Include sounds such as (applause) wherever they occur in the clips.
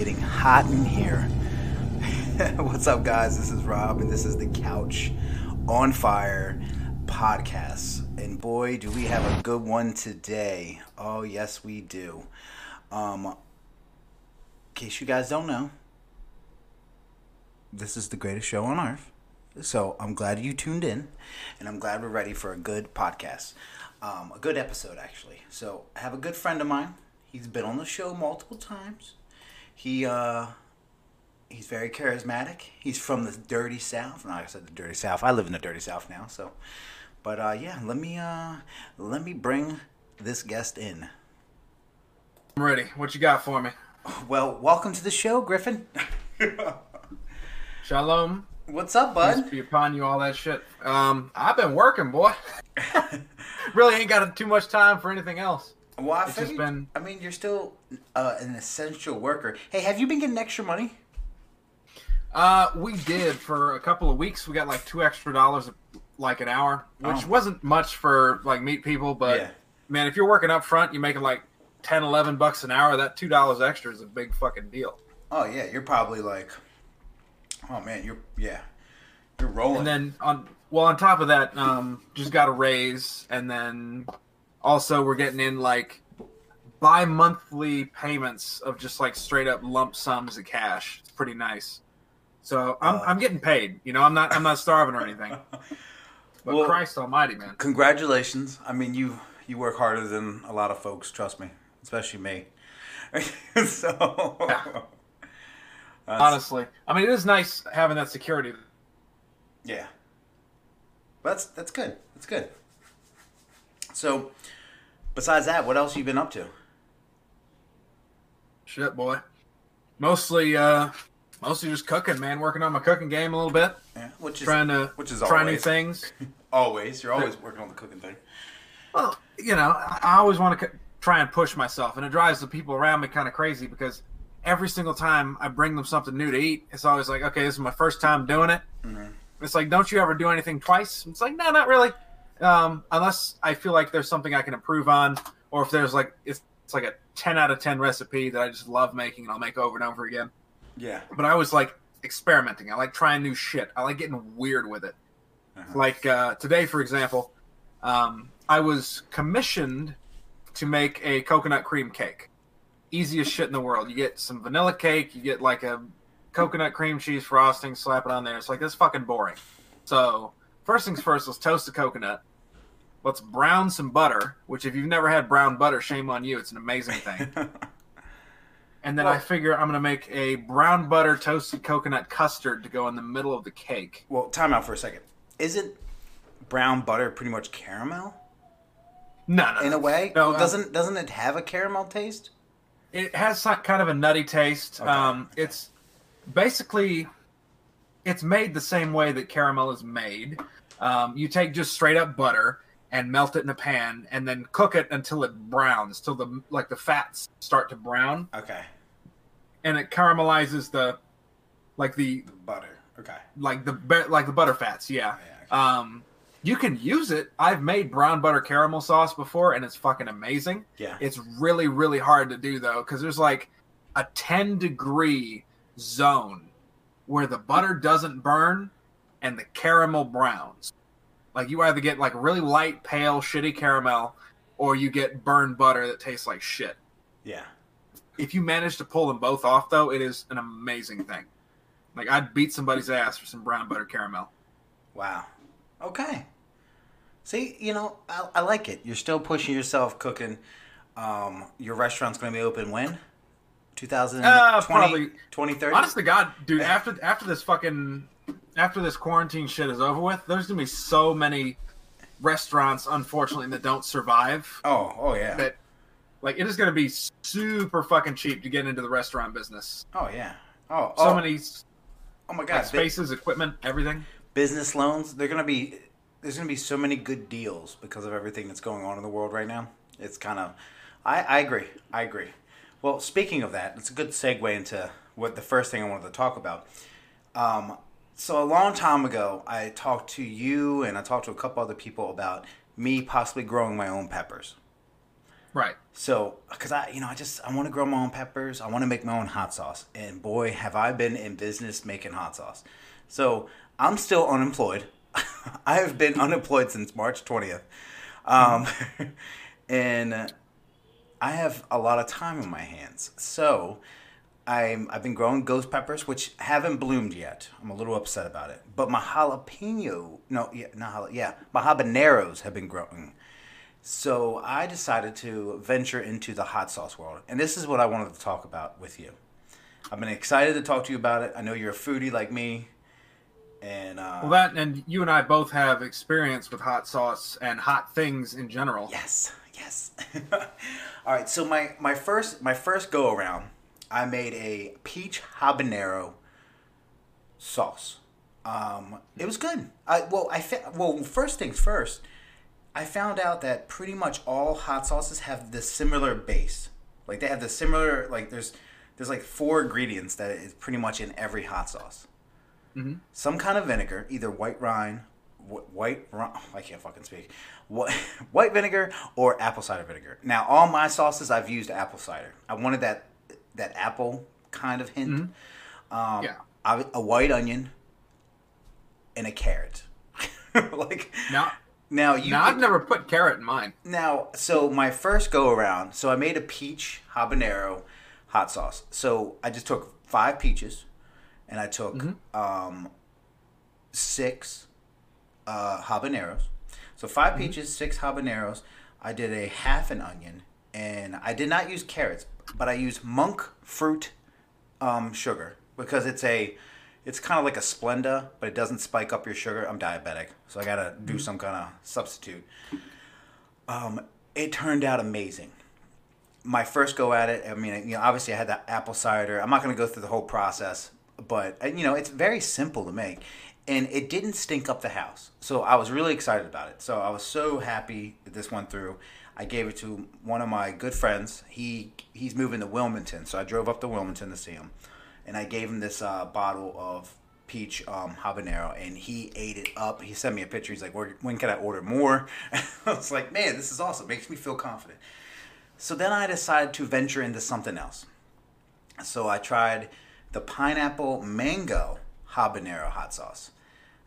getting hot in here. (laughs) What's up, guys? This is Rob, and this is the Couch on Fire podcast. And boy, do we have a good one today. Oh, yes, we do. Um, in case you guys don't know, this is the greatest show on earth. So I'm glad you tuned in, and I'm glad we're ready for a good podcast. Um, a good episode, actually. So I have a good friend of mine. He's been on the show multiple times. He uh, he's very charismatic. He's from the dirty South. Not I said the dirty South. I live in the dirty South now. So, but uh, yeah, let me uh, let me bring this guest in. I'm ready. What you got for me? Well, welcome to the show, Griffin. (laughs) Shalom. What's up, Peace bud? be upon you, all that shit. Um, I've been working, boy. (laughs) really ain't got too much time for anything else. Well, I It's just been- I mean, you're still uh, an essential worker. Hey, have you been getting extra money? Uh, we did for a couple of weeks. We got like two extra dollars, like an hour, which Oh. wasn't much for like meet people. But Yeah. man, if you're working up front, you're making like 10, 11 bucks an hour. That two dollars extra is a big fucking deal. Oh yeah, you're probably like, oh man, you're yeah, you're rolling. And then on well, on top of that, um, just got a raise, and then also we're getting in like bi-monthly payments of just like straight up lump sums of cash. It's pretty nice. So I'm Uh. I'm getting paid. You know, I'm not I'm not starving or anything. (laughs) But Well- Christ Almighty, man. Congratulations. I mean, you you work harder than a lot of folks. Trust me, especially me. (laughs) so Yeah. Honestly, I mean, it is nice having that security. yeah, that's that's good. That's good. So, besides that, what else you been up to? Shit, boy. Mostly, uh, mostly just cooking, man. Working on my cooking game a little bit. Yeah, which is Trying to which is try new things. (laughs) always you're always working on the cooking thing. Well, you know, I always want to try and push myself, and it drives the people around me kind of crazy because every single time I bring them something new to eat, it's always like, okay, this is my first time doing it. Mhm. It's like, don't you ever do anything twice? It's like, no, not really, um, unless I feel like there's something I can improve on, or if there's like it's, it's like a ten out of ten recipe that I just love making and I'll make over and over again. Yeah. But I was like experimenting. I like trying new shit. I like getting weird with it. Uh-huh. Like uh, today, for example, um, I was commissioned to make a coconut cream cake. Easiest shit in the world. You get some vanilla cake, you get like a coconut cream cheese frosting, slap it on there. It's like this fucking boring. So first things first, let's toast the coconut. Let's brown some butter. Which, if you've never had brown butter, shame on you. It's an amazing (laughs) thing. And then I figure I'm gonna make a brown butter toasted coconut custard to go in the middle of the cake. well, time out for a second. Isn't brown butter pretty much caramel No, no, in a way? No, uh, doesn't doesn't it have a caramel taste? It has kind of a nutty taste. Okay. Um, it's basically it's made the same way that caramel is made. Um, you take just straight up butter and melt it in a pan, and then cook it until it browns, till the like the fats start to brown, Okay. and it caramelizes the like the Butter. Okay. like the like the butter fats. Yeah. Yeah, okay. Um, you can use it. I've made brown butter caramel sauce before, and it's fucking amazing. Yeah. It's really, really hard to do though, because there's like a 10 degree zone where the butter doesn't burn and the caramel browns. Like you either get like really light, pale, shitty caramel, or you get burned butter that tastes like shit. Yeah. If you manage to pull them both off, though, it is an amazing thing. Like I'd beat somebody's ass for some brown butter caramel. Wow. Okay. See, you know, I, I like it. You're still pushing yourself, cooking. Um, your restaurant's going to be open when? 2020, Uh, probably- 2030? Honest to God, dude, after after this fucking after this quarantine shit is over with, there's gonna be so many restaurants, unfortunately, that don't survive. Oh, oh yeah. That like it is gonna be super fucking cheap to get into the restaurant business. oh yeah. Oh, So oh, many oh my god. Bu- spaces, equipment, everything. business loans, they're to be there's going to be so many good deals because of everything that's going on in the world right now. It's kind of I I agree. I agree. Well, speaking of that, it's a good segue into what the first thing I wanted to talk about. Um, so a long time ago, I talked to you and I talked to a couple other people about me possibly growing my own peppers. Right. So, because I, you know, I just I want to grow my own peppers. I want to make my own hot sauce, and boy, have I been in business making hot sauce. So I'm still unemployed. (laughs) I have been unemployed since March twentieth, um, (laughs) and I have a lot of time in my hands. So I'm I've been growing ghost peppers, which haven't bloomed yet. I'm a little upset about it. But my jalapeno, no, yeah, not jala, yeah, my habaneros have been growing. So I decided to venture into the hot sauce world, and this is what I wanted to talk about with you. I've been excited to talk to you about it. I know you're a foodie like me, and uh, Well, that and you and I both have experience with hot sauce and hot things in general. Yes, yes. (laughs) All right, so my my first my first go around, I made a peach habanero sauce. Um, it was good. I well I fa- well first things first. I found out that pretty much all hot sauces have this similar base. Like they have the similar like there's there's like four ingredients that is pretty much in every hot sauce. Mhm. Some kind of vinegar, either white wine, wh- white ri- (laughs) I can't fucking speak. Wh- (laughs) White vinegar or apple cider vinegar. Now, all my sauces I've used apple cider. I wanted that that apple kind of hint. Um, Yeah. I- a white onion and a carrot. (laughs) like Now, now you now can- I've never put carrot in mine. now, so my first go around, so I made a peach habanero hot sauce. So I just took five peaches, and I took um, six uh, habaneros. So 5 peaches, six habaneros. I did a half an onion, and I did not use carrots, but I use monk fruit um, sugar because it's a it's kind of like a Splenda, but it doesn't spike up your sugar. I'm diabetic, so I gotta do some kind of substitute. Um, it turned out amazing. My first go at it, I mean, you know, obviously I had that apple cider. I'm not gonna go through the whole process, but uh, you know, it's very simple to make, and it didn't stink up the house. So I was really excited about it. So I was so happy that this went through. I gave it to one of my good friends. He he's moving to Wilmington, so I drove up to Wilmington to see him, and I gave him this uh, bottle of peach um, habanero, and he ate it up. He sent me a picture. He's like, "When can I order more?" (laughs) I was like, "Man, this is awesome. Makes me feel confident." So then I decided to venture into something else. So I tried the pineapple mango habanero hot sauce.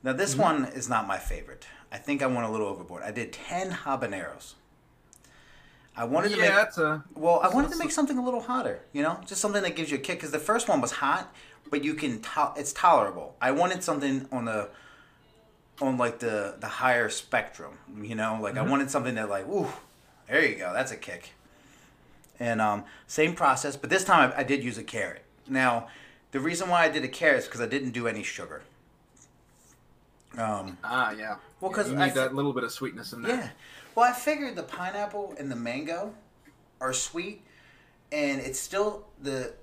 Now this one is not my favorite. I think I went a little overboard. I did ten habaneros. I wanted to yeah, make a well, I wanted to make something a little hotter, you know, just something that gives you a kick. Because the first one was hot, but you can to- it's tolerable. I wanted something on the on like the the higher spectrum, you know, like I wanted something that like, ooh, there you go, that's a kick. And um, same process, but this time I, I did use a carrot. Now, the reason why I did a carrot is because I didn't do any sugar. Um, ah yeah. Well, 'cause you I need th- that little bit of sweetness in there. yeah. Well, I figured the pineapple and the mango are sweet, and it's still the.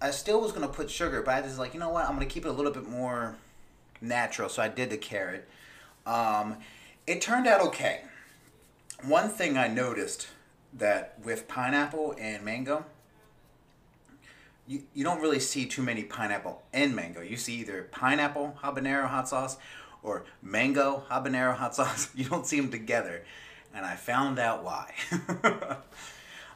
I still was gonna put sugar, but I was like, you know what? I'm gonna keep it a little bit more natural. So I did the carrot. Um, it turned out okay. One thing I noticed that with pineapple and mango, you, you don't really see too many pineapple and mango. You see either pineapple habanero hot sauce or mango habanero hot (laughs) sauce. You don't see them together. And I found out why. (laughs)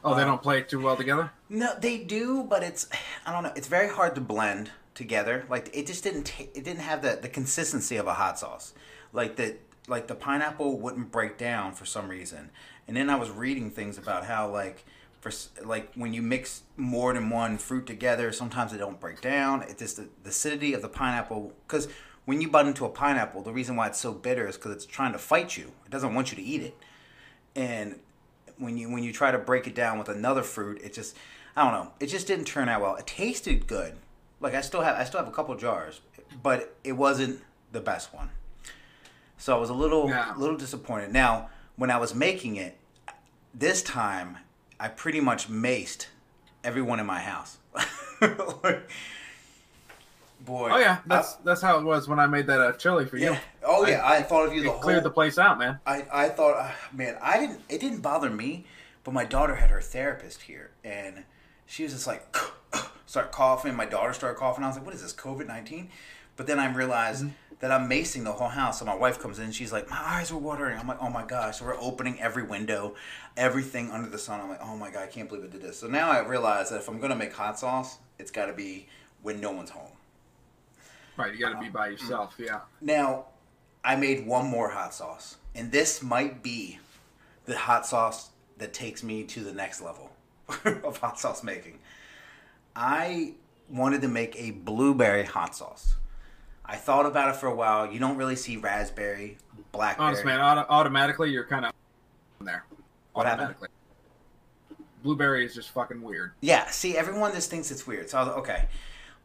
Oh, they don't play too well together. no, they do, but it's I don't know. It's very hard to blend together. Like it just didn't ta- it didn't have the, the consistency of a hot sauce. Like the like the pineapple wouldn't break down for some reason. And then I was reading things about how like for like when you mix more than one fruit together, sometimes they don't break down. It's just the, the acidity of the pineapple because when you bite into a pineapple, the reason why it's so bitter is because it's trying to fight you. It doesn't want you to eat it. And when you when you try to break it down with another fruit, it just I don't know. It just didn't turn out well. It tasted good. Like I still have I still have a couple jars, but it wasn't the best one. So I was a little Yeah. little disappointed. Now, when I was making it, this time I pretty much maced everyone in my house. (laughs) Like, boy. Oh yeah, that's that's how it was when I made that uh, chili for you. Oh yeah, I, thought of you the whole cleared the place out, man. I, I thought, uh, man, I didn't. It didn't bother me, but my daughter had her therapist here, and she was just like, (clears throat) start coughing. My daughter started coughing. I was like, what is this, COVID nineteen? But then I realized that I'm macing the whole house. So my wife comes in, she's like, "My eyes are watering." I'm like, "Oh my gosh!" So we're opening every window, everything under the sun. I'm like, "Oh my god, I can't believe I did this." So now I realize that if I'm gonna make hot sauce, it's got to be when no one's home. Right, you got to be by um, yourself. Yeah. Now, I made one more hot sauce, and this might be the hot sauce that takes me to the next level (laughs) of hot sauce making. I wanted to make a blueberry hot sauce. I thought about it for a while. You don't really see raspberry, blackberry. Honest man, auto- automatically you're kind of there. What happened? Blueberry is just fucking weird. Yeah, see, everyone just thinks it's weird. So I was like, okay,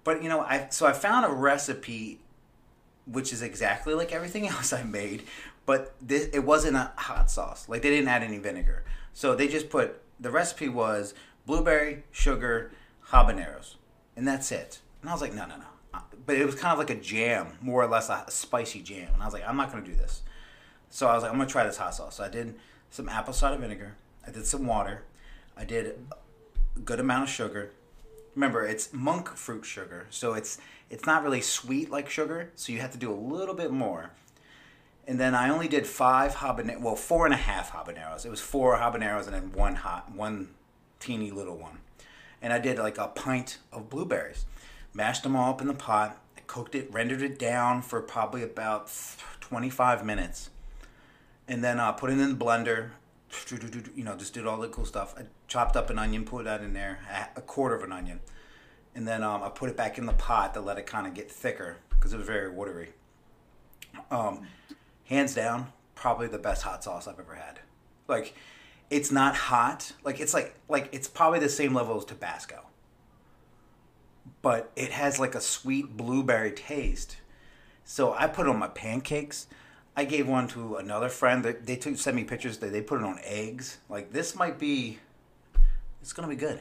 but you know, I so I found a recipe which is exactly like everything (laughs) else I made, but this it wasn't a hot sauce. Like they didn't add any vinegar, so they just put the recipe was blueberry, sugar, habaneros, and that's it. And I was like, no, no, no. Uh, But it was kind of like a jam, more or less a spicy jam. And I was like, I'm not gonna do this. So I was like, I'm gonna try this hot sauce. So I did some apple cider vinegar. I did some water. I did a good amount of sugar. Remember, it's monk fruit sugar, so it's it's not really sweet like sugar. So you have to do a little bit more. And then I only did five habanero, well, four and a half habaneros. It was four habaneros and then one hot, one teeny little one. And I did like a pint of blueberries. Mashed them all up in the pot. I cooked it, rendered it down for probably about 25 minutes. And then uh, put it in the blender. You know, just did all the cool stuff. I chopped up an onion, put that in there, a- quarter of an onion. And then um, I put it back in the pot to let it kind of get thicker because it was very watery. Um, hands down, probably the best hot sauce I've ever had. Like, it's not hot. Like it's like like it's probably the same level as Tabasco. But it has like a sweet blueberry taste. So I put it on my pancakes. I gave one to another friend. They, they took sent me pictures. They they put it on eggs. Like this might be. It's gonna be good.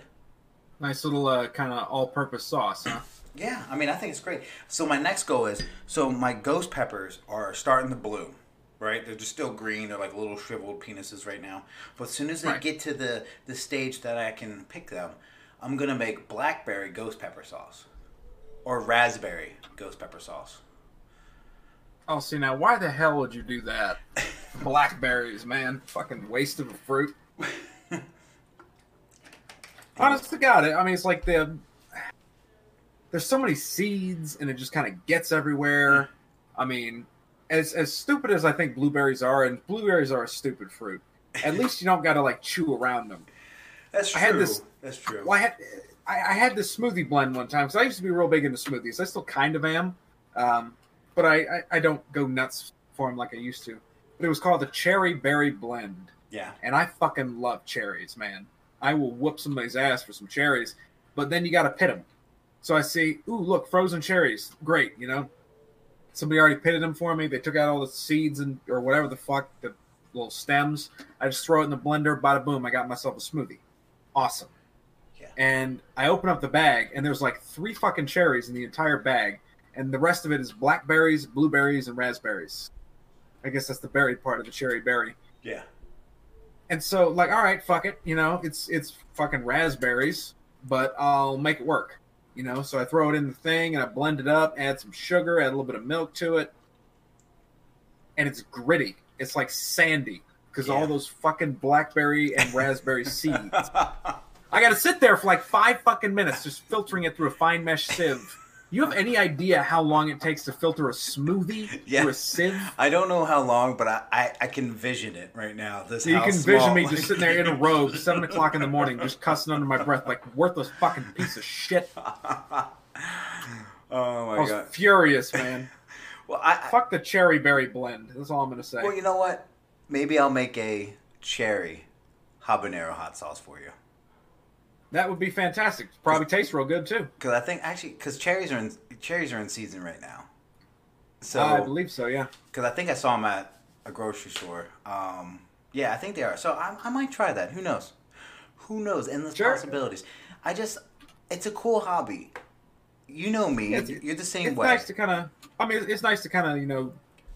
Nice little uh, kind of all-purpose sauce, huh? Yeah, I mean, I think it's great. So my next goal is so my ghost peppers are starting to bloom, right? They're just still green. They're like little shriveled penises right now. But as soon as they Right. get to the the stage that I can pick them, I'm gonna make blackberry ghost pepper sauce or raspberry ghost pepper sauce. Oh, see now, why the hell would you do that? Blackberries, man, fucking waste of a fruit. (laughs) Honest to God, I mean, it's like the there's so many seeds, and it just kind of gets everywhere. (laughs) I mean, as as stupid as I think blueberries are, and blueberries are a stupid fruit. At least you don't got to like chew around them. That's I had this- That's true. Well, I had I, I had this smoothie blend one time because I used to be real big into smoothies. I still kind of am, um, but I, I I don't go nuts for them like I used to. But it was called the Cherry Berry Blend, Yeah. and I fucking love cherries, man. I will whoop somebody's ass for some cherries, but then you got to pit them. So I see, ooh, look, frozen cherries, great, you know. Somebody already pitted them for me. They took out all the seeds and or whatever the fuck the little stems. I just throw it in the blender, bada boom, I got myself a smoothie. Awesome. Yeah. And I open up the bag, and there's like three fucking cherries in the entire bag, and the rest of it is blackberries, blueberries, and raspberries. I guess that's the berry part of the cherry berry. Yeah. And so, like, all right, fuck it, you know, it's it's fucking raspberries, but I'll make it work, you know. So I throw it in the thing and I blend it up, add some sugar, add a little bit of milk to it, and it's gritty. It's like sandy because Yeah. all those fucking blackberry and raspberry (laughs) seeds. I got to sit there for like five fucking minutes just filtering it through a fine mesh sieve. You have any idea how long it takes to filter a smoothie Yeah. through a sieve? I don't know how long, but I, I, I can vision it right now. This So you can small- vision me just sitting there in a robe, seven o'clock in the morning, just cussing under my breath like worthless fucking piece of shit. (laughs) oh I my was god. furious, man. (laughs) Well, I, I Fuck the cherry berry blend. That's all I'm gonna say. well, you know what? Maybe I'll make a cherry habanero hot sauce for you. That would be fantastic. Probably tastes real good too. Because I think actually, because cherries are in cherries are in season right now. So I believe so. Yeah. because I think I saw them at a grocery store. Um, yeah, I think they are. So I, I might try that. Who knows? Who knows? Endless Sure. possibilities. I just, it's a cool hobby. You know me. It's- You're the same It's way. nice to kind of. I mean, it's nice to kind of you know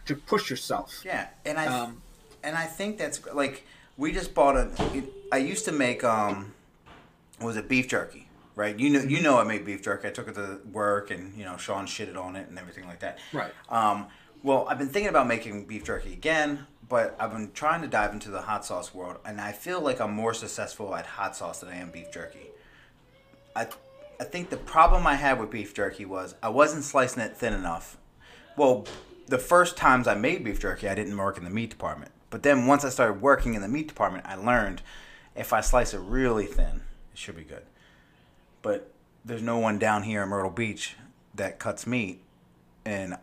to push yourself. Yeah, and I Um, and I think that's like we just bought a. I used to make um, was it beef jerky? right? You know, you know, I made beef jerky. I took it to work, and you know, Sean shitted on it and everything like that. Right. Um, well, I've been thinking about making beef jerky again, but I've been trying to dive into the hot sauce world, and I feel like I'm more successful at hot sauce than I am beef jerky. I, I think the problem I had with beef jerky was I wasn't slicing it thin enough. Well, the first times I made beef jerky, I didn't work in the meat department. But then once I started working in the meat department, I learned if I slice it really thin, should be good. But there's no one down here in Myrtle Beach that cuts meat, and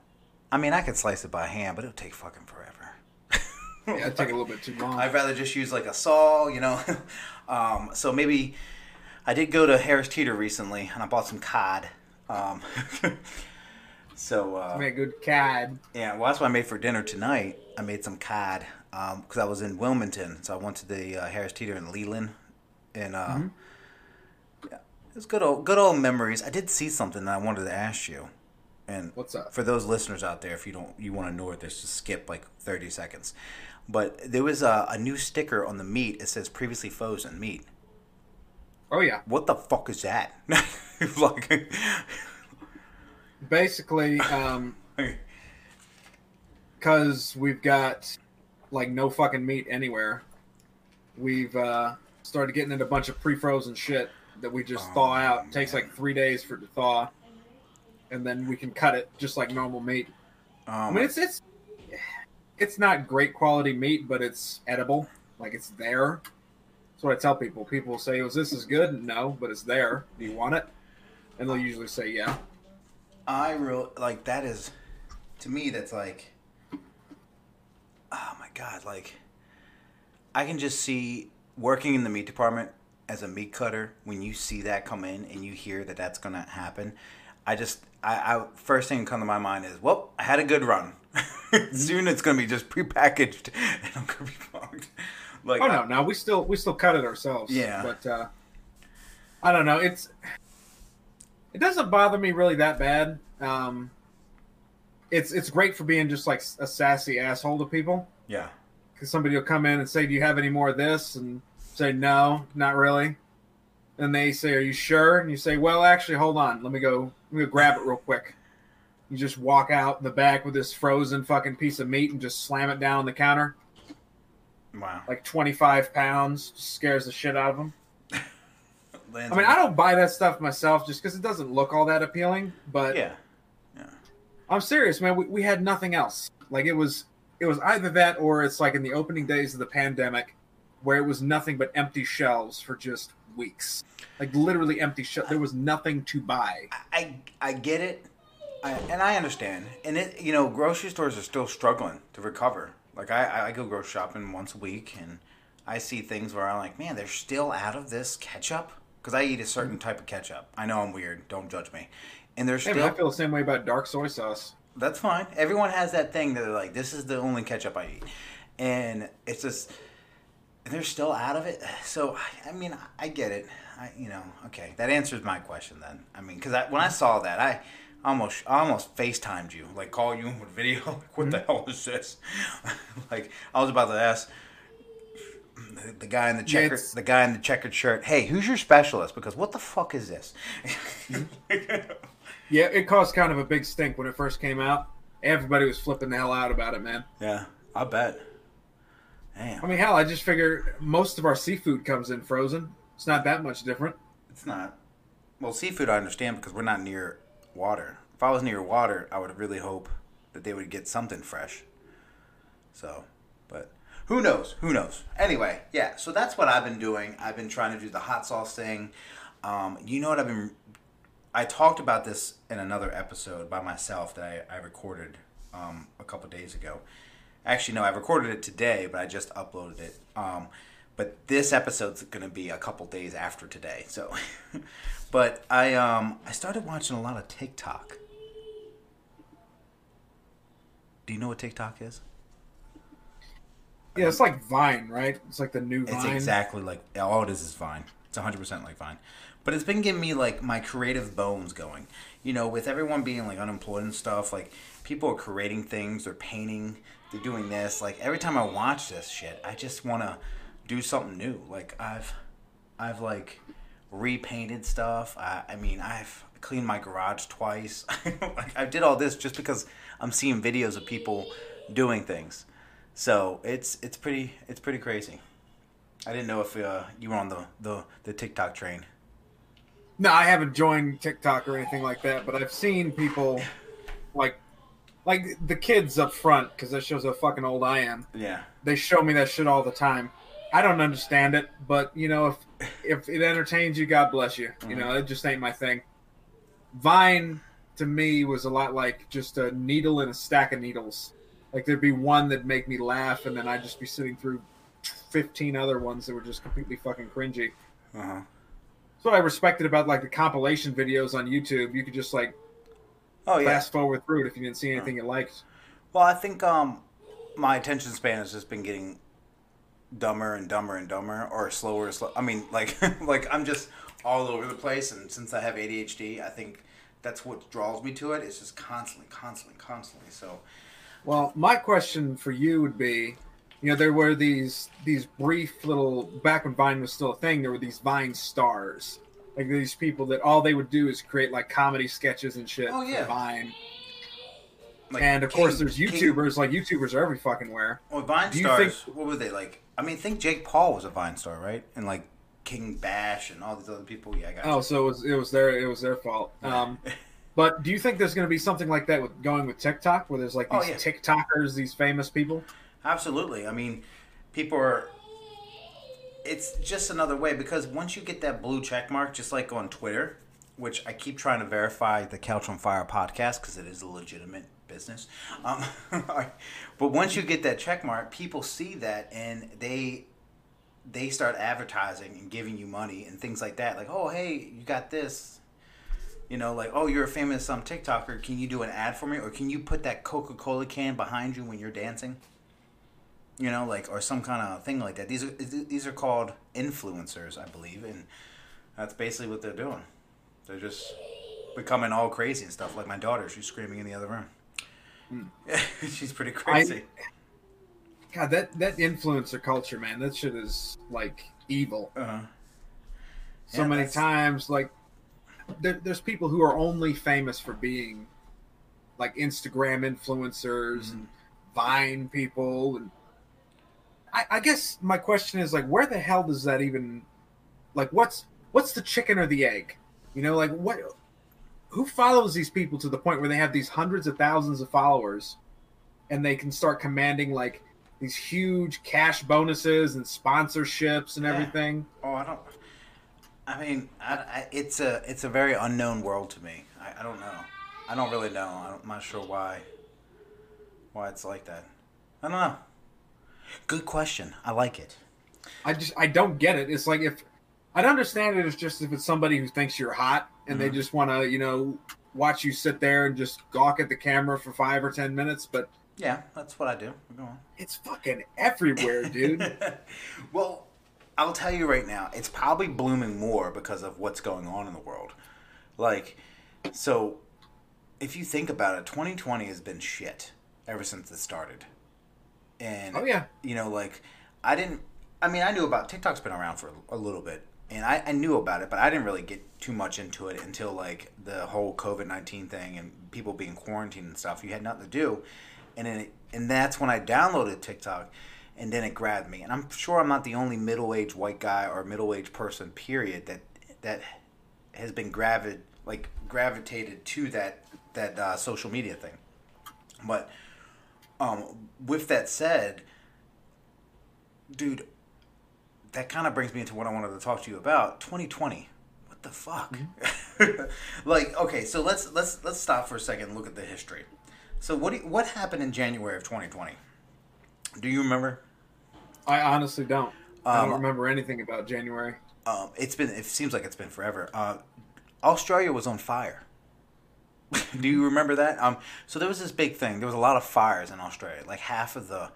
I mean I could slice it by hand, but it'll take fucking forever. (laughs) Yeah, it'd take a little bit too long. I'd rather just use like a saw, you know. (laughs) um, so maybe I did go to Harris Teeter recently, and I bought some cod. Um, (laughs) so uh, Make good cod. yeah, well, that's what I made for dinner tonight. I made some cod because I was in Wilmington, so I went to the uh, Harris Teeter in Leland, and uh, yeah, it was good old good old memories. I did see something that I wanted to ask you, and What's up? for those listeners out there, if you don't you want to know this, just skip like thirty seconds. But there was a, a new sticker on the meat. It says previously frozen meat. Oh yeah. What the fuck is that? (laughs) like, Basically, um, (laughs) because we've got like no fucking meat anywhere, we've uh, started getting into a bunch of pre-frozen shit that we just Oh, thaw out. It takes like three days for it to thaw, and then we can cut it just like normal meat. I um, mean, it's it's it's not great quality meat, but it's edible. Like it's there. That's what I tell people. People say, "Was this is good?" No, but it's there. Do you want it? And they'll usually say, "Yeah." I real like that is to me that's like oh my god like I can just see working in the meat department as a meat cutter when you see that come in and you hear that that's gonna happen I just I, I first thing that come to my mind is well I had a good run (laughs) soon it's gonna be just prepackaged (laughs) and I'm gonna be fucked like Oh no, no, we still we still cut it ourselves. Yeah. but uh, I don't know. It's it doesn't bother me really that bad. Um, it's it's great for being just like a sassy asshole to people yeah because somebody will come in and say, "Do you have any more of this?" and say, "No, not really." And they say, "Are you sure?" And you say, "Well, actually, hold on. Let me go. Let me go grab it real quick." You just walk out in the back with this frozen fucking piece of meat and just slam it down on the counter, wow like twenty five pounds. Just scares the shit out of them. (laughs) I mean, I don't buy that stuff myself just because it doesn't look all that appealing. But Yeah. yeah I'm serious, man. We, we had nothing else. Like it was, it was either that or it's like in the opening days of the pandemic, where it was nothing but empty shelves for just weeks. Like literally empty shelves. There was nothing to buy. I I get it, I, and I understand. And it, you know, grocery stores are still struggling to recover. Like I, I go grocery shopping once a week, and I see things where I'm like, man, they're still out of this ketchup because I eat a certain type of ketchup. I know I'm weird. Don't judge me. And they're Hey, still I feel the same way about dark soy sauce. that's fine. Everyone has that thing that they're like, this is the only ketchup I eat, and it's just they're still out of it. So I mean, I get it. I you know, okay, that answers my question then. I mean, because I, when I saw that, I almost I almost FaceTimed you, like call you with video. (laughs) Like, what the mm-hmm. hell is this? (laughs) like I was about to ask. the- The guy in the checker, it's- the guy in the checkered shirt. Hey, who's your specialist? Because what the fuck is this? Mm-hmm. (laughs) Yeah, it caused kind of a big stink when it first came out. Everybody was flipping the hell out about it, man. yeah, I bet. Damn. I mean, hell, I just figure most of our seafood comes in frozen. It's not that much different. It's not. Well, seafood I understand because we're not near water. If I was near water, I would really hope that they would get something fresh. So, but who knows? Who knows? Anyway, yeah. So that's what I've been doing. I've been trying to do the hot sauce thing. Um, you know what I've been? I talked about this in another episode by myself that I, I recorded um, a couple days ago. Actually, no, I recorded it today, but I just uploaded it. Um, but this episode's gonna be a couple days after today. So, (laughs) but I um I started watching a lot of TikTok. Do you know what TikTok is? Yeah, it's like Vine, right? It's like the new Vine. It's exactly like all it is is Vine. It's 100% like Vine. But it's been giving me like my creative bones going. You know, with everyone being like unemployed and stuff, like people are creating things, they're painting, they're doing this. Like every time I watch this shit, I just want to do something new. Like I've I've like repainted stuff. I, I mean, I've cleaned my garage twice. (laughs) I did all this just because I'm seeing videos of people doing things. So it's it's pretty it's pretty crazy. I didn't know if uh, you were on the, the, the TikTok train. No, I haven't joined TikTok or anything like that, but I've seen people like like the kids up front because that shows how fucking old I am. Yeah. They show me that shit all the time. I don't understand it, but you know, if if it entertains you, God bless you. You know, it just ain't my thing. Vine to me was a lot like just a needle in a stack of needles. Like there'd be one that'd make me laugh, and then I'd just be sitting through fifteen other ones that were just completely fucking cringy. Uh-huh. That's what I respected about like the compilation videos on YouTube. You could just like Oh yeah. fast forward through it if you didn't see anything you liked. Well, I think um, my attention span has just been getting dumber and dumber and dumber, or slower. Slow. I mean, like, (laughs) like I'm just all over the place, and since I have ADHD, I think that's what draws me to it. It's just constantly, constantly, constantly. So, Well, my question for you would be, you know, there were these these brief little back when Vine was still a thing. There were these Vine stars, like these people that all they would do is create like comedy sketches and shit Oh, yeah. Vine. like, and of course, King- there's King- YouTubers. like YouTubers are every fucking where. Well, Vine Do stars. think- What were they like? I mean, think Jake Paul was a Vine star, right? And like King Bash and all these other people. Yeah, I got. Oh, so it was it was their it was their fault. Um, but do you think there's going to be something like that with going with TikTok, where there's like Oh, these yeah. TikTokers, these famous people? Absolutely. I mean, people are. It's just another way because once you get that blue check mark, just like on Twitter, which I keep trying to verify the Couch on Fire podcast because it is a legitimate business. Um, (laughs) but once you get that check mark, people see that and they they start advertising and giving you money and things like that. Like, oh, hey, you got this. You know, like, oh, you're a famous um, TikToker. Can you do an ad for me, or can you put that Coca Cola can behind you when you're dancing? You know, like or some kind of thing like that. These are these are called influencers, I believe, and that's basically what they're doing. They're just becoming all crazy and stuff. Like my daughter, she's screaming in the other room. (laughs) she's pretty crazy. God, that that influencer culture, man, that shit is like evil. uh-huh. so Yeah, many that's- times like there, there's people who are only famous for being like instagram influencers and vine people and I, I guess my question is like where the hell does that even like what's what's the chicken or the egg you know like what who follows these people to the point where they have these hundreds of thousands of followers and they can start commanding like these huge cash bonuses and sponsorships and Yeah. everything Oh, I don't. I mean, I, I, it's a it's a very unknown world to me. I, I don't know. I don't really know. I'm not sure why. Why it's like that. I don't know. Good question. I like it. I just I don't get it. It's like if I'd understand it as just if it's somebody who thinks you're hot and they mm-hmm. just want to you know watch you sit there and just gawk at the camera for five or ten minutes, but Yeah, that's what I do. Go on. it's fucking everywhere, (laughs) dude. well, I'll tell you right now, it's probably blooming more because of what's going on in the world. Like, so if you think about it, 2020 has been shit ever since it started. And Oh, yeah. you know, like I didn't. I mean, I knew about TikTok's been around for a little bit, and I, I knew about it, but I didn't really get too much into it until like the whole COVID nineteen thing and people being quarantined and stuff. You had nothing to do, and then it, and that's when I downloaded TikTok, and then it grabbed me. And I'm sure I'm not the only middle aged white guy or middle aged person, period, that that has been gravid like gravitated to that that uh, social media thing. But um, with that said, dude, that kind of brings me into what I wanted to talk to you about. 2020. What the fuck? (laughs) like, okay, so let's let's let's stop for a second and look at the history. So what do you, what happened in January of 2020? Do you remember? I honestly don't. I don't Um, remember anything about January. Um, it's been it seems like it's been forever. Uh, Australia was on fire. (laughs) Do you remember that? Um, so there was this big thing. There was a lot of fires in Australia. Like half of the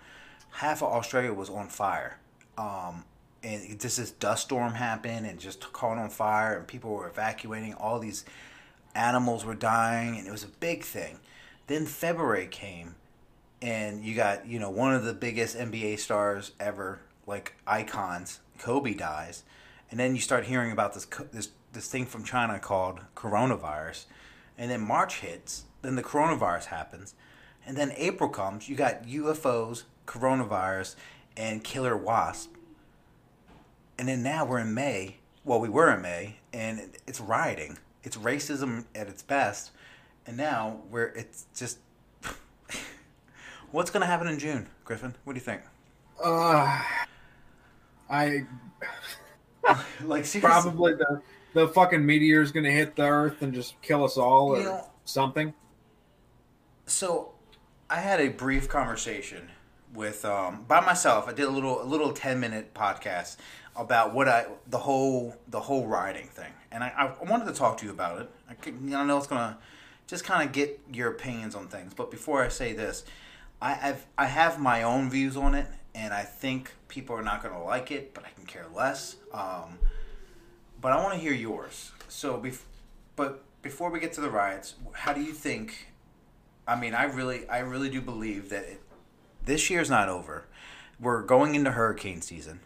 half of Australia was on fire. Um, and just this dust storm happened and just caught on fire and people were evacuating. All these animals were dying and it was a big thing. Then February came and you got you know one of the biggest NBA stars ever, like icons. Kobe dies, and then you start hearing about this this this thing from China called coronavirus, and then March hits, then the coronavirus happens, and then April comes. You got UFOs, coronavirus, and killer wasp, and then now we're in May. Well, we were in May, and it's rioting. It's racism at its best, and now we're it's just. (laughs) What's gonna happen in June, Griffin? What do you think? Uh, I (laughs) like seriously, probably the the fucking meteor is gonna hit the Earth and just kill us all or know- something. So, I had a brief conversation with um, by myself. I did a little a little ten minute podcast about what I the whole the whole riding thing, and I, I wanted to talk to you about it. I, I know it's gonna just kind of get your opinions on things, but before I say this, I I've, I have my own views on it, and I think people are not gonna like it, but I can care less. Um, but I want to hear yours. So, bef- but before we get to the riots, how do you think? I mean, I really, I really do believe that it, this year's not over. We're going into hurricane season.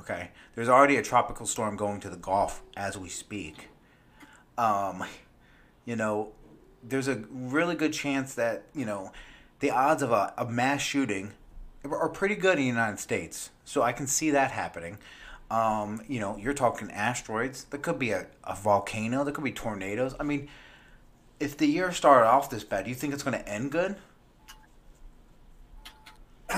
Okay, there's already a tropical storm going to the Gulf as we speak. Um, you know, there's a really good chance that you know the odds of a, a mass shooting are pretty good in the United States. So I can see that happening. Um, you know, you're talking asteroids. There could be a, a volcano. There could be tornadoes. I mean, if the year started off this bad, do you think it's going to end good? (sighs)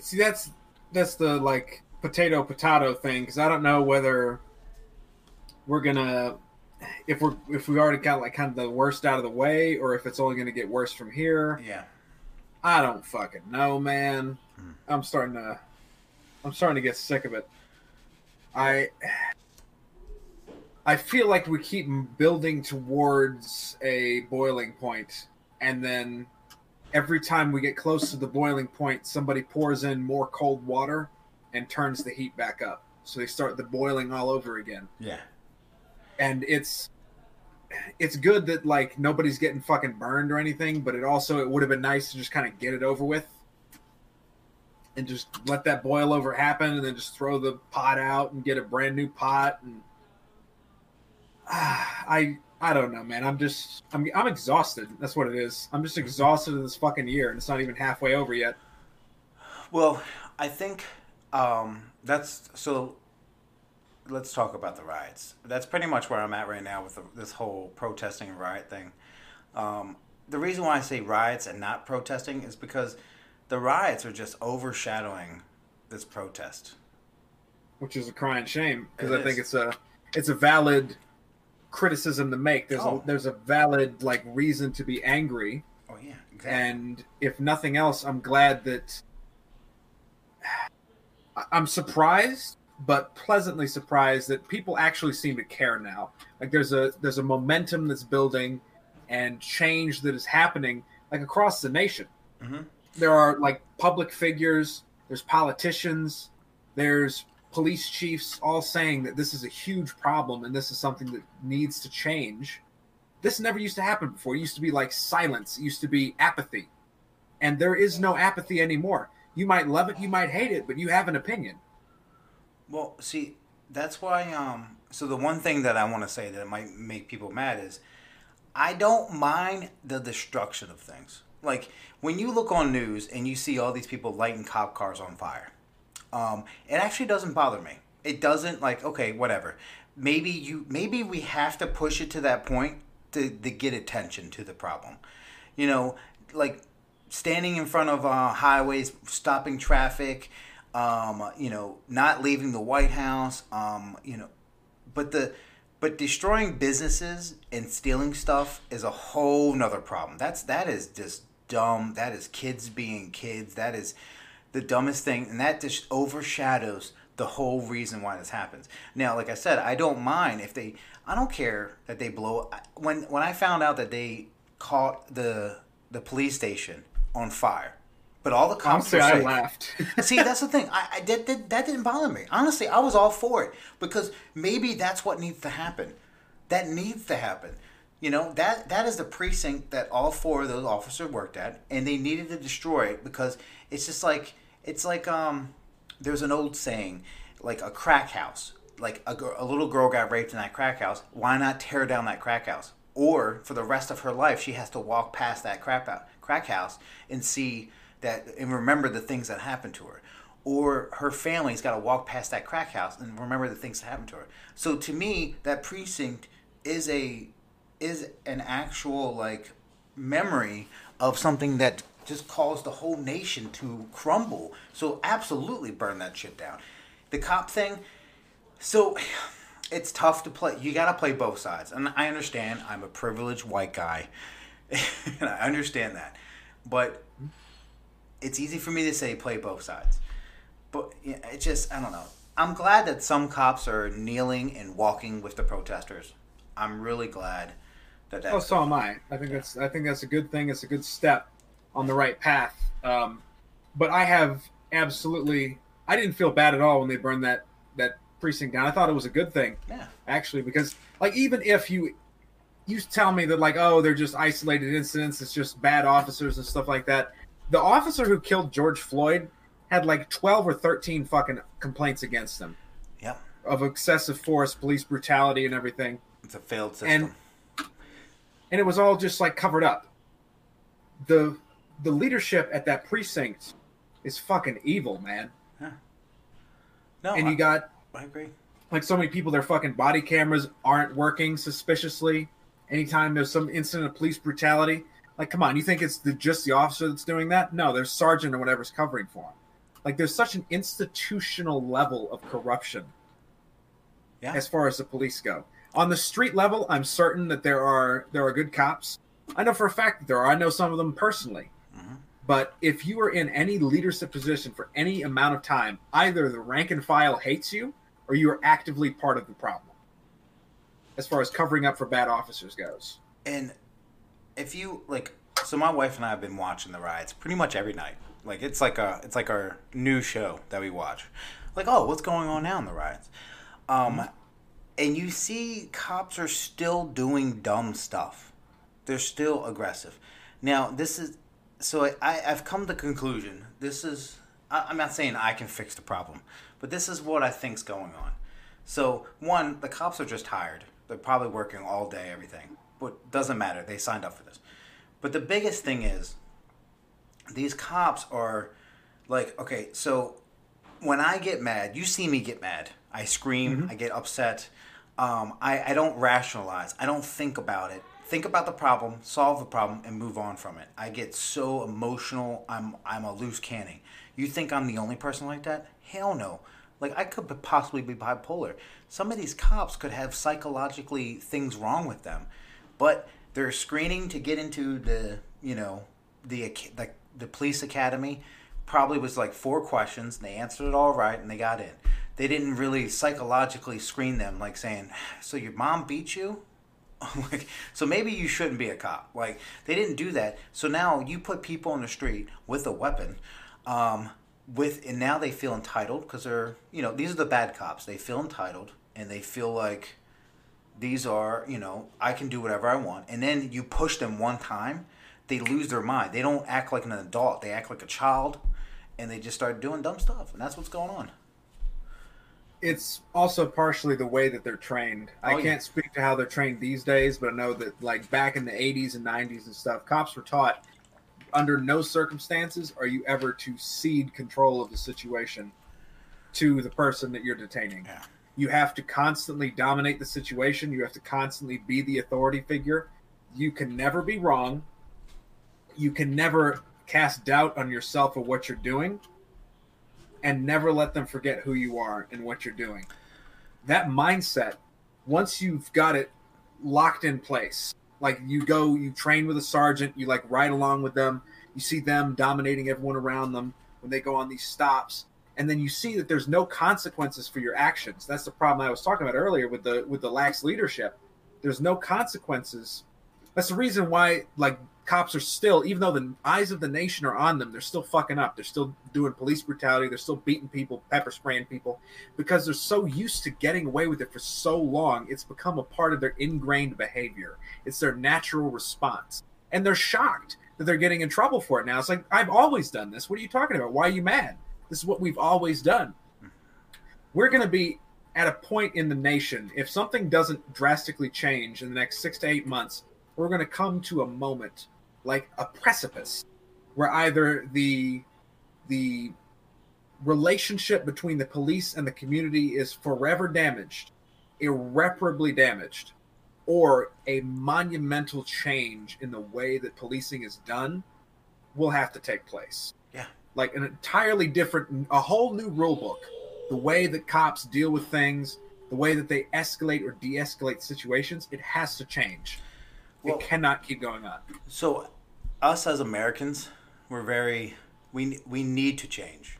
See, that's that's the like potato potato thing because I don't know whether we're gonna if we're if we already got like kind of the worst out of the way or if it's only gonna get worse from here. Yeah. I don't fucking know, man. Hmm. I'm starting to I'm starting to get sick of it. I I feel like we keep building towards a boiling point and then every time we get close to the boiling point somebody pours in more cold water and turns the heat back up. So they start the boiling all over again. Yeah. And it's it's good that like nobody's getting fucking burned or anything, but it also it would have been nice to just kind of get it over with and just let that boil over happen and then just throw the pot out and get a brand new pot and (sighs) I I don't know, man. I'm just I'm I'm exhausted. That's what it is. I'm just exhausted of this fucking year and it's not even halfway over yet. Well, I think um, that's so. Let's talk about the riots. That's pretty much where I'm at right now with the, this whole protesting riot thing. Um, the reason why I say riots and not protesting is because the riots are just overshadowing this protest. which is a crying shame because I think it's a it's a valid criticism to make. There's Oh. a there's a valid like reason to be angry, Oh yeah, exactly. and if nothing else, I'm glad that I'm surprised, but pleasantly surprised that people actually seem to care now. Like there's a there's a momentum that's building and change that is happening like across the nation Mhm. There are like public figures, there's politicians, there's police chiefs all saying that this is a huge problem and this is something that needs to change. This never used to happen before. It used to be like silence, it used to be apathy. And there is no apathy anymore. You might love it, you might hate it, but you have an opinion. Well, see, that's why. Um, so the one thing that I want to say that might make people mad is, I don't mind the destruction of things. Like when you look on news and you see all these people lighting cop cars on fire, um, it actually doesn't bother me. It doesn't like okay, whatever. Maybe you, maybe we have to push it to that point to, to get attention to the problem. You know, like standing in front of uh, highways, stopping traffic, um, you know, not leaving the White House, um, you know, but the but destroying businesses and stealing stuff is a whole nother problem. That's that is just dumb. That is kids being kids. That is the dumbest thing, and that just overshadows the whole reason why this happens. Now, like I said, I don't mind if they. I don't care that they blow. When when I found out that they caught the the police station on fire, but all the cops Honestly, I laughed. (laughs) See, that's the thing. I, I that, that that didn't bother me. Honestly, I was all for it because maybe that's what needs to happen. That needs to happen. You know that that is the precinct that all four of those officers worked at, and they needed to destroy it because it's just like it's like um. There's an old saying, like a crack house. like a, a little girl got raped in that crack house. Why not tear down that crack house? Or for the rest of her life, she has to walk past that out, crack house and see that and remember the things that happened to her. Or her family's got to walk past that crack house and remember the things that happened to her. So to me, that precinct is a is an actual like memory of something that just caused the whole nation to crumble. So absolutely burn that shit down. The cop thing, so (sighs) it's tough to play. You got to play both sides. And I understand I'm a privileged white guy. (laughs) and I understand that. But it's easy for me to say play both sides. But it just, I don't know. I'm glad that some cops are kneeling and walking with the protesters. I'm really glad that's Oh, so am I. I think that's I think that's a good thing. It's a good step on the right path. Um, but I have absolutely. I didn't feel bad at all when they burned that that precinct down. I thought it was a good thing yeah. actually because like even if you you tell me that like oh they're just isolated incidents, it's just bad officers and stuff like that. The officer who killed George Floyd had like twelve or thirteen fucking complaints against him Yep. of excessive force, police brutality, and everything. It's a failed system. And and it was all just like covered up. The the leadership at that precinct is fucking evil, man. no, And I, you got I agree. like so many people, their fucking body cameras aren't working suspiciously. Anytime there's some incident of police brutality, like come on, you think it's the, just the officer that's doing that? No, there's sergeant or whatever's covering for him. Like there's such an institutional level of corruption Yeah. as far as the police go. On the street level, I'm certain that there are there are good cops. I know for a fact that there are. I know some of them personally. Mhm. But if you are in any leadership position for any amount of time, either the rank and file hates you or you are actively part of the problem. As far as covering up for bad officers goes. And if you like, so my wife and I have been watching the riots pretty much every night. Like it's like a it's like our new show that we watch. Like, oh, what's going on now in the riots? Um, and you see cops are still doing dumb stuff. They're still aggressive. Now, this is so I, I I've come to the conclusion. This is I, I'm not saying I can fix the problem, but this is what I think's going on. So one, the cops are just tired. They're probably working all day, everything. But doesn't matter. They signed up for this. But the biggest thing is these cops are like, okay, so when I get mad, you see me get mad. I scream, mm-hmm. I get upset. Um, I, I don't rationalize. I don't think about it. Think about the problem, solve the problem, and move on from it. I get so emotional. I'm I'm a loose canning. You think I'm the only person like that? Hell no. Like I could possibly be bipolar. Some of these cops could have psychologically things wrong with them, but they're screening to get into the you know the the, the police academy. Probably was like four questions. They answered it all right, and they got in. They didn't really psychologically screen them, like saying, "So your mom beat you." (laughs) like so maybe you shouldn't be a cop. Like they didn't do that. So now you put people on the street with a weapon um, with and now they feel entitled because they're you know these are the bad cops. They feel entitled and they feel like these are you know i can do whatever i want. And then you push them one time they lose their mind. They don't act like an adult. They act like a child and they just start doing dumb stuff and that's what's going on It's also partially the way that they're trained. I Oh, yeah. can't speak to how they're trained these days, but I know that like back in the 80s and 90s and stuff, cops were taught under no circumstances are you ever to cede control of the situation to the person that you're detaining. Yeah. You have to constantly dominate the situation. You have to constantly be the authority figure. You can never be wrong. You can never cast doubt on yourself of what you're doing and never let them forget who you are and what you're doing. That mindset, once you've got it locked in place, like you go, you train with a sergeant, you like ride along with them, you see them dominating everyone around them when they go on these stops, and then you see that there's no consequences for your actions. That's the problem I was talking about earlier with the with the lax leadership. There's no consequences. That's the reason why like cops are still, even though the eyes of the nation are on them, they're still fucking up. They're still doing police brutality. They're still beating people, pepper spraying people, because they're so used to getting away with it for so long. It's become a part of their ingrained behavior. It's their natural response, and they're shocked that they're getting in trouble for it now. It's like I've always done this. What are you talking about? Why are you mad? This is what we've always done. We're going to be at a point in the nation, if something doesn't drastically change in the next six to eight months, we're going to come to a moment like a precipice where either the the relationship between the police and the community is forever damaged, irreparably damaged, or a monumental change in the way that policing is done will have to take place. Yeah. Like an entirely different, a whole new rule book. The way that cops deal with things, the way that they escalate or de escalate situations, it has to change. Well- it cannot keep going on. So, us as Americans, we're very we we need to change.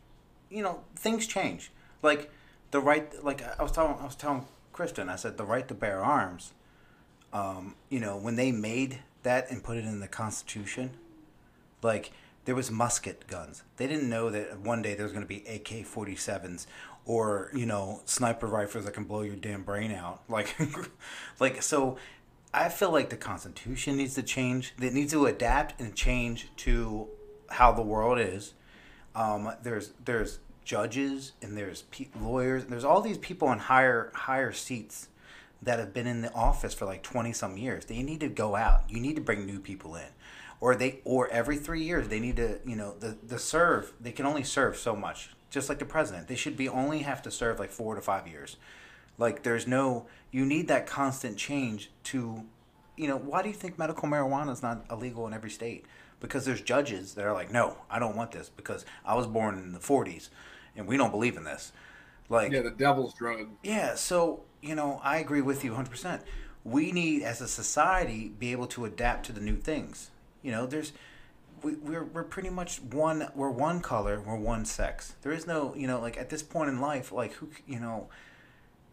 You know, things change. Like the right, like I was telling I was telling Kristen, I said the right to bear arms. Um, you know, when they made that and put it in the Constitution, like there was musket guns. They didn't know that one day there was going to be AK forty sevens or you know sniper rifles that can blow your damn brain out. Like, (laughs) like so. I feel like the Constitution needs to change. It needs to adapt and change to how the world is. Um, there's there's judges and there's pe- lawyers. And there's all these people in higher higher seats that have been in the office for like 20 some years they need to go out you need to bring new people in or they or every three years they need to you know the the serve they can only serve so much just like the president they should be only have to serve like four to five years like there's no you need that constant change to you know why do you think medical marijuana is not illegal in every state because there's judges that are like no i don't want this because i was born in the 40s and we don't believe in this like Yeah, the devil's drug. yeah, so you know, I agree with you 100%. We need, as a society, be able to adapt to the new things. You know, there's we, we're we're pretty much one. We're one color. We're one sex. There is no, you know, like at this point in life, like who, you know,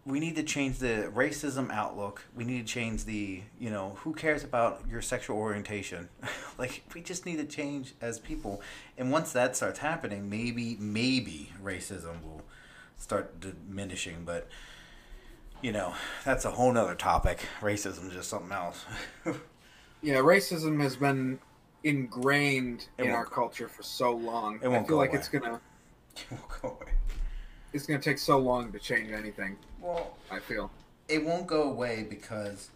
we need to change the racism outlook. We need to change the, you know, who cares about your sexual orientation? (laughs) like we just need to change as people. And once that starts happening, maybe maybe racism will start diminishing. But you know, that's a whole nother topic. Racism is just something else. (laughs) Yeah, racism has been ingrained It in our culture for so long. it won't I feel go like away. it's gonna (laughs) It won't go away. It's gonna take so long to change anything. Well, I feel. it won't go away because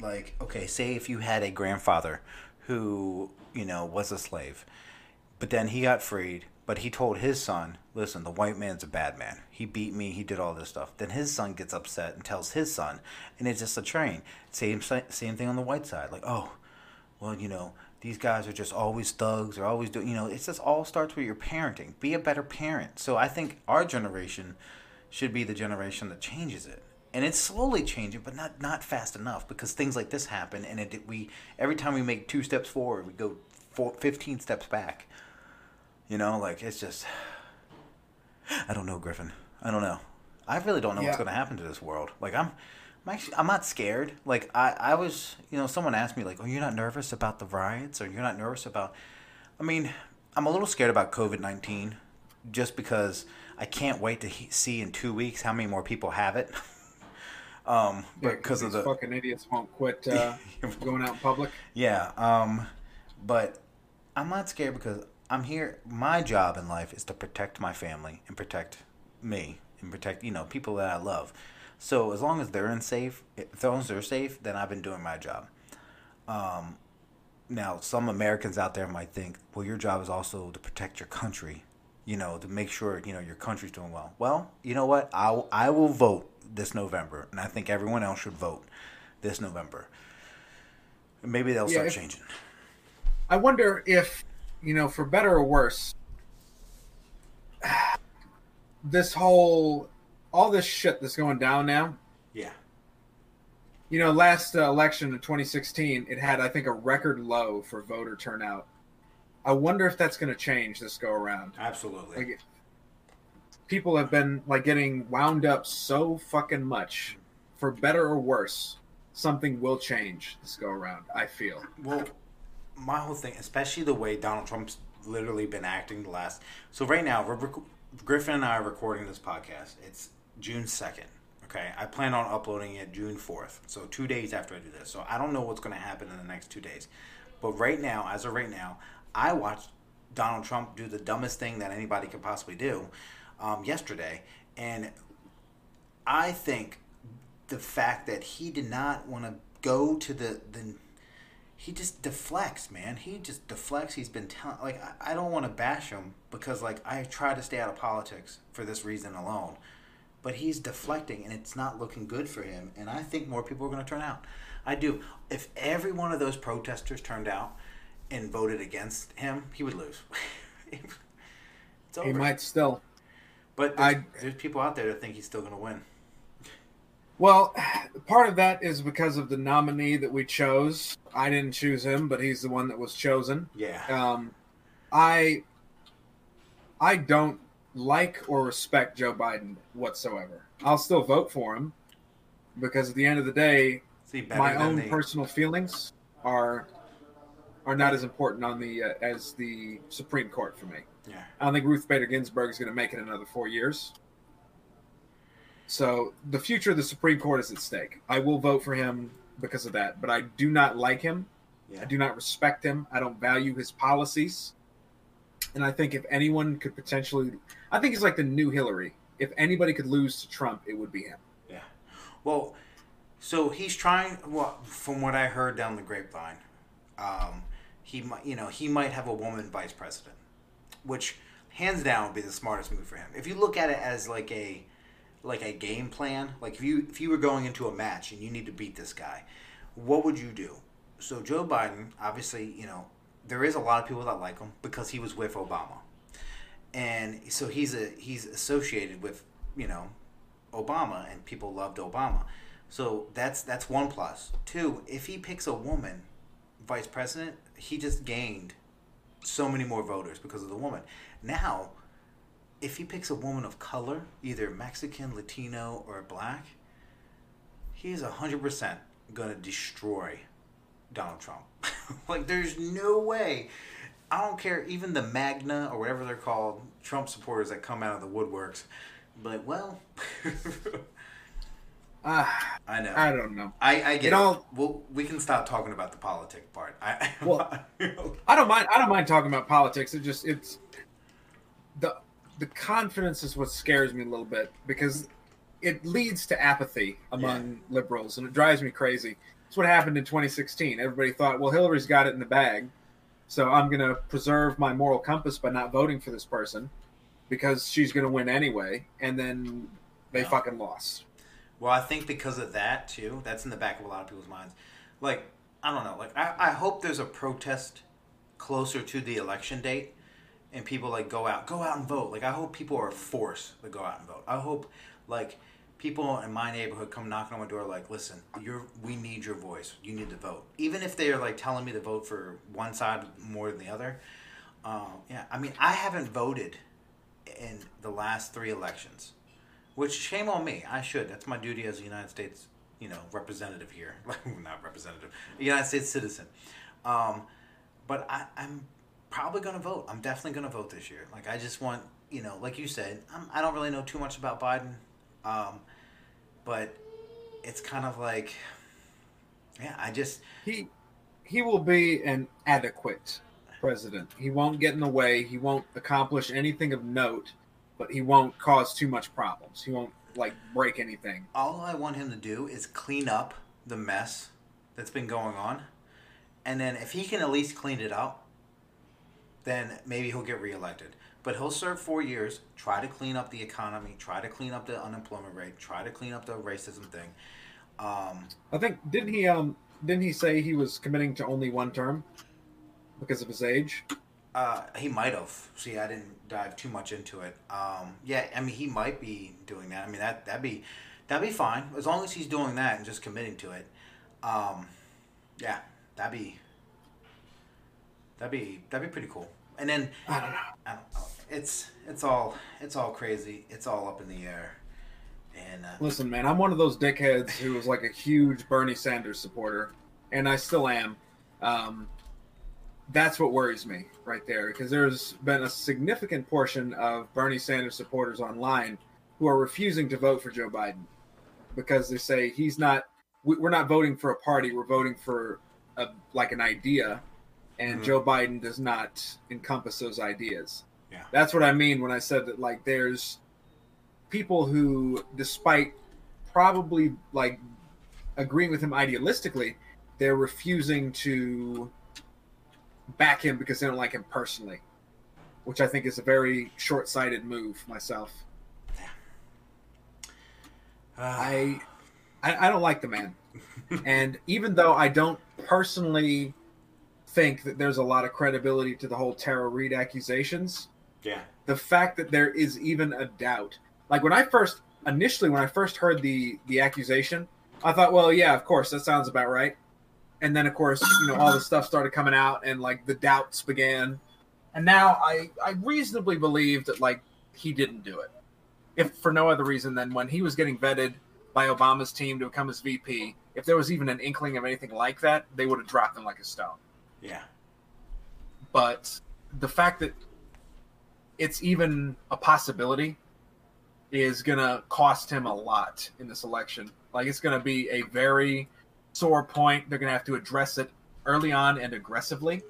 like okay say if you had a grandfather who you know was a slave but then he got freed but he told his son listen the white man's a bad man he beat me he did all this stuff then his son gets upset and tells his son and it's just a train same same thing on the white side like oh well you know these guys are just always thugs or always doing you know it's just all starts with your parenting. Be a better parent. So i think our generation should be the generation that changes it. And it's slowly changing but not not fast enough because things like this happen and it we every time we make two steps forward we go four, 15 steps back. You know like it's just (sighs) i don't know griffin. I don't know. I really don't know what's going to happen to this world. Like i'm I'm actually I'm not scared. Like I, I was, you know, someone asked me like, "Oh, you're not nervous about the riots, or you're not nervous about?" I mean, I'm a little scared about COVID nineteen, just because I can't wait to he- see in two weeks how many more people have it. (laughs) um, Yeah, because of the fucking idiots won't quit (laughs) uh, going out in public. yeah. Um, but I'm not scared because I'm here. My job in life is to protect my family and protect me and protect you know people that I love. So as long as they're in safe, as long as they're safe, then I've been doing my job. Um, now some Americans out there might think, well, your job is also to protect your country. You know, to make sure you know your country's doing well. Well, you know what? I I will vote this November, and I think everyone else should vote this November. Maybe they'll Yeah, start if- changing. I wonder if, you know, for better or worse, (sighs) this whole, all this shit that's going down now. Yeah. You know, last uh, election in 2016, it had, I think, a record low for voter turnout. I wonder if that's going to change this go around. Absolutely. Like, people have been like getting wound up so fucking much, for better or worse. Something will change this go around. I feel. Well, my whole thing, especially the way Donald Trump's literally been acting the last. So right now, we're, rec- Griffin and I are recording this podcast. It's June second. Okay, I plan on uploading it June fourth. So two days after I do this. So I don't know what's going to happen in the next two days. But right now, as of right now, I watched Donald Trump do the dumbest thing that anybody could possibly do um, yesterday, and I think the fact that he did not want to go to the the he just deflects, man. He just deflects. He's been telling like I, I don't want to bash him because like I try to stay out of politics for this reason alone. But he's deflecting and it's not looking good for him. And I think more people are going to turn out. I do. If every one of those protesters turned out and voted against him, he would lose. (laughs) it's over. He might still. But there's, I, there's people out there that think he's still going to win. Well, (sighs) part of that is because of the nominee that we chose. I didn't choose him, but he's the one that was chosen. Yeah. Um, I I don't like or respect Joe Biden whatsoever. I'll still vote for him because at the end of the day, my own the... personal feelings are are not as important on the uh, as the Supreme Court for me. Yeah. I don't think Ruth Bader Ginsburg is going to make it another four years. So the future of the Supreme Court is at stake. I will vote for him because of that, but I do not like him. Yeah. I do not respect him. I don't value his policies. And I think if anyone could potentially, I think he's like the new Hillary. If anybody could lose to Trump, it would be him. Yeah. Well, so he's trying. Well, from what I heard down the grapevine, um, he might, you know, he might have a woman vice president, which hands down would be the smartest move for him. If you look at it as like a like a game plan, like if you if you were going into a match and you need to beat this guy, what would you do? So Joe Biden, obviously, you know, there is a lot of people that like him because he was with Obama, and so he's a he's associated with you know Obama, and people loved Obama. So that's that's one plus. Two, if he picks a woman vice president, he just gained so many more voters because of the woman. Now if he picks a woman of color, either Mexican, Latino, or black, he is 100% going to destroy Donald Trump. (laughs) like, there's no way. I don't care, even the Magna or whatever they're called, Trump supporters that come out of the woodworks. But, well. Uh, (laughs) I know. I don't know. I, I get it. All, well, we can stop talking about the politic part. I, well, (laughs) I don't mind. I don't mind talking about politics. It just it's the the confidence is what scares me a little bit because it leads to apathy among yeah. liberals, and it drives me crazy. It's what happened in 2016. Everybody thought, well, Hillary's got it in the bag, so I'm going to preserve my moral compass by not voting for this person because she's going to win anyway, and then they fucking lost. Well, I think because of that too, that's in the back of a lot of people's minds. Like, I don't know. Like, I, I hope there's a protest closer to the election date and people like go out, go out and vote. Like I hope people are forced to go out and vote. I hope like people in my neighborhood come knocking on my door like, listen, you're we need your voice. You need to vote. Even if they are like telling me to vote for one side more than the other. Um, yeah, I mean, I haven't voted in the last three elections, which shame on me. I should. That's my duty as a United States, you know, representative here. (laughs) Not representative, United States citizen. Um, but I, I'm probably going to vote. I'm definitely going to vote this year. Like I just want, you know, like you said, I'm, I do not really know too much about Biden, um, but it's kind of like, yeah, I just he he will be an adequate president. He won't get in the way. He won't accomplish anything of note, but he won't cause too much problems. He won't like break anything. All I want him to do is clean up the mess that's been going on. And then if he can at least clean it up, then maybe he'll get reelected. But he'll serve four years, try to clean up the economy, try to clean up the unemployment rate, try to clean up the racism thing. Um, I think didn't he um didn't he say he was committing to only one term because of his age? Uh, he might have. See, I didn't dive too much into it. Um, yeah, I mean, he might be doing that. I mean, that that'd be that'd be fine as long as he's doing that and just committing to it. Um, yeah, that'd be That'd be that'd be pretty cool. And then I don't know. I don't know. It's it's all it's all crazy. It's all up in the air. And uh, listen, man, I'm one of those dickheads who was like a huge Bernie Sanders supporter, and I still am. Um, that's what worries me right there, because there's been a significant portion of Bernie Sanders supporters online who are refusing to vote for Joe Biden because they say he's not. We're not voting for a party. We're voting for a like an idea and mm-hmm. Joe Biden does not encompass those ideas. Yeah. That's what I mean when I said that like there's people who despite probably like agreeing with him idealistically, they're refusing to back him because they don't like him personally, which I think is a very short-sighted move myself. Uh, I, I I don't like the man, (laughs) and even though I don't personally think that there's a lot of credibility to the whole Tara Reade accusations, yeah. the fact that there is even a doubt, like when I first initially when I first heard the the accusation, I thought, well, yeah, of course that sounds about right, and then of course you know all the stuff started coming out and like the doubts began, and now I I reasonably believe that like he didn't do it if for no other reason than when he was getting vetted by Obama's team to become his VP, if there was even an inkling of anything like that, they would have dropped him like a stone. Yeah. But the fact that it's even a possibility is going to cost him a lot in this election. Like it's going to be a very sore point. They're going to have to address it early on and aggressively.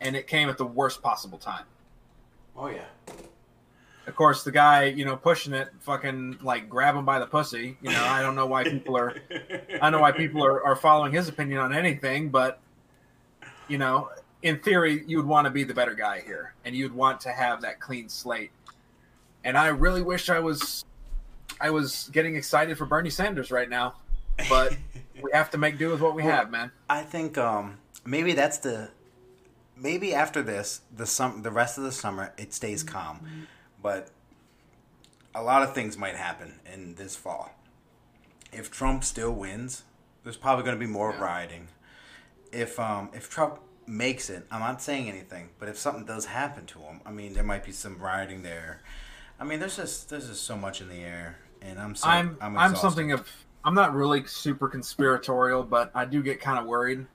And it came at the worst possible time. Oh yeah. of course, the guy, you know, pushing it, fucking like grab him by the pussy. You know, I don't know why people are, I don't know why people are, are following his opinion on anything, but you know, in theory, you would want to be the better guy here, and you'd want to have that clean slate. And I really wish I was, I was getting excited for Bernie Sanders right now, but (laughs) we have to make do with what we Well, have, man. I think um, maybe that's the maybe after this the sum the rest of the summer it stays calm, but a lot of things might happen in this fall. If Trump still wins, there's probably going to be more Yeah. rioting. If um if Trump makes it, I'm not saying anything, but if something does happen to him, I mean there might be some rioting there. I mean there's just there's just so much in the air, and I'm so I'm I'm, I'm, something of I'm not really super conspiratorial, but I do get kind of worried.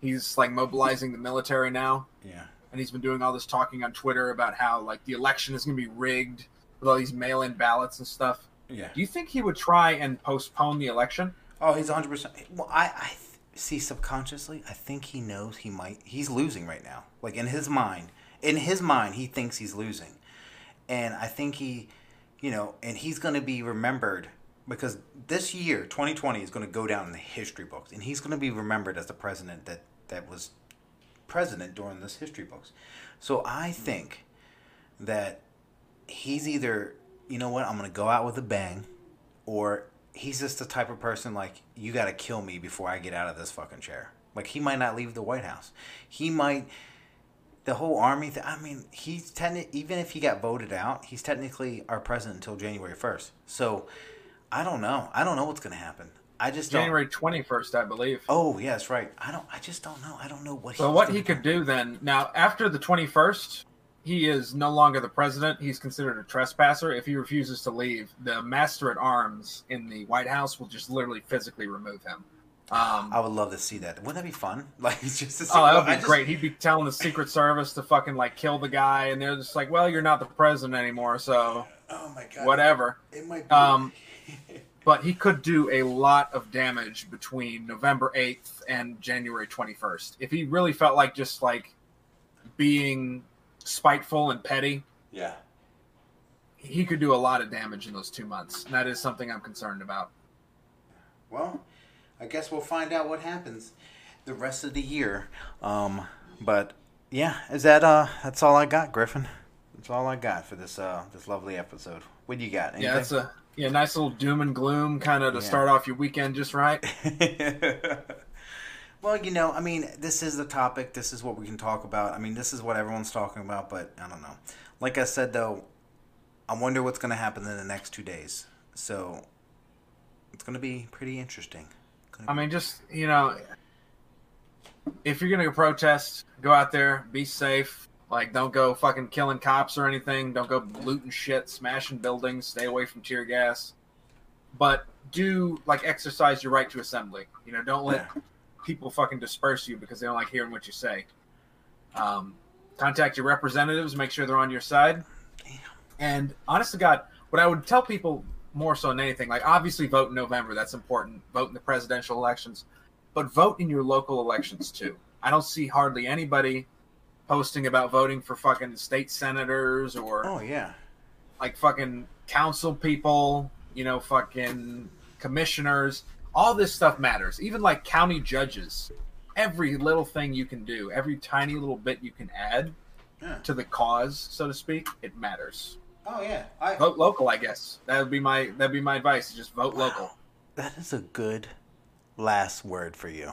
He's like mobilizing the military now, yeah and he's been doing all this talking on Twitter about how like the election is going to be rigged with all these mail-in ballots and stuff. yeah. Do you think he would try and postpone the election? Oh, he's 100. percent Well, I, I see subconsciously. I think he knows he might. He's losing right now. Like in his mind, in his mind, he thinks he's losing, and I think he, you know, and he's going to be remembered because this year, 2020, is going to go down in the history books, and he's going to be remembered as the president that that was president during this history books. So I think that he's either, you know what, I'm going to go out with a bang, or he's just the type of person like you got to kill me before I get out of this fucking chair. Like he might not leave the White House. He might the whole army th- I mean, he's techni- even if he got voted out, he's technically our president until January 1st. So I don't know. I don't know what's going to happen. I just January 21st, I believe. Oh, yeah, that's right. I don't I just don't know. I don't know what So what he could do then? Now, after the 21st, he is no longer the president. He's considered a trespasser. If he refuses to leave, the master at arms in the White House will just literally physically remove him. Um, I would love to see that. Wouldn't that be fun? (laughs) Like just to see oh, that would be just- great. He'd be telling the Secret Service to fucking like kill the guy, and they're just like, "Well, you're not the president anymore, so Oh my god. whatever." It might be Um, (laughs) but he could do a lot of damage between November 8th and January 21st. If he really felt like just like being spiteful and petty, Yeah. he could do a lot of damage in those two months. And that is something I'm concerned about. Well, I guess we'll find out what happens the rest of the year. Um, but yeah, is that uh that's all I got, Griffin? That's all I got for this uh this lovely episode. What do you got? Yeah, it's a yeah, nice little doom and gloom kind of to Yeah. start off your weekend just right. (laughs) well, you know, I mean, this is the topic. This is what we can talk about. I mean, this is what everyone's talking about, but I don't know. Like I said, though, I wonder what's going to happen in the next two days. So it's going to be pretty interesting. I mean, just you know, if you're gonna go protest, go out there, be safe. Like, don't go fucking killing cops or anything. Don't go looting shit, smashing buildings. Stay away from tear gas. But do like exercise your right to assembly. You know, don't let Yeah. People fucking disperse you because they don't like hearing what you say. Um, contact your representatives. Make sure they're on your side. Damn. And honest to God, what I would tell people more so than anything, like obviously vote in November, that's important. Vote in the presidential elections, but vote in your local elections too. I don't see hardly anybody posting about voting for fucking state senators or Oh yeah. like fucking council people. you know, fucking commissioners. All this stuff matters. Even like county judges. Every little thing you can do, every tiny little bit you can add Yeah. to the cause, so to speak, it matters. Oh yeah, I, Vote local, I guess. That would be my that'd be my advice. Just vote local. that is a good last word for you.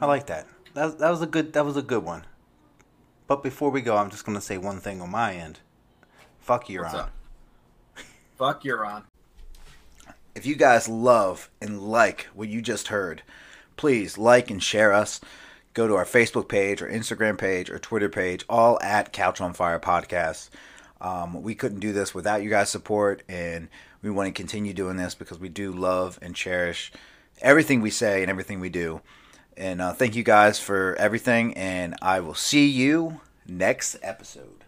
I like that. That that was a good that was a good one. But before we go, I'm just gonna say one thing on my end. Fuck you, What's up? Fuck you're on. If you guys love and like what you just heard, please like and share us. Go to our Facebook page, or Instagram page, or Twitter page, all at Couch on Fire Podcast. Um, we couldn't do this without you guys' support, and we want to continue doing this because we do love and cherish everything we say and everything we do. And uh, thank you guys for everything, and I will see you next episode.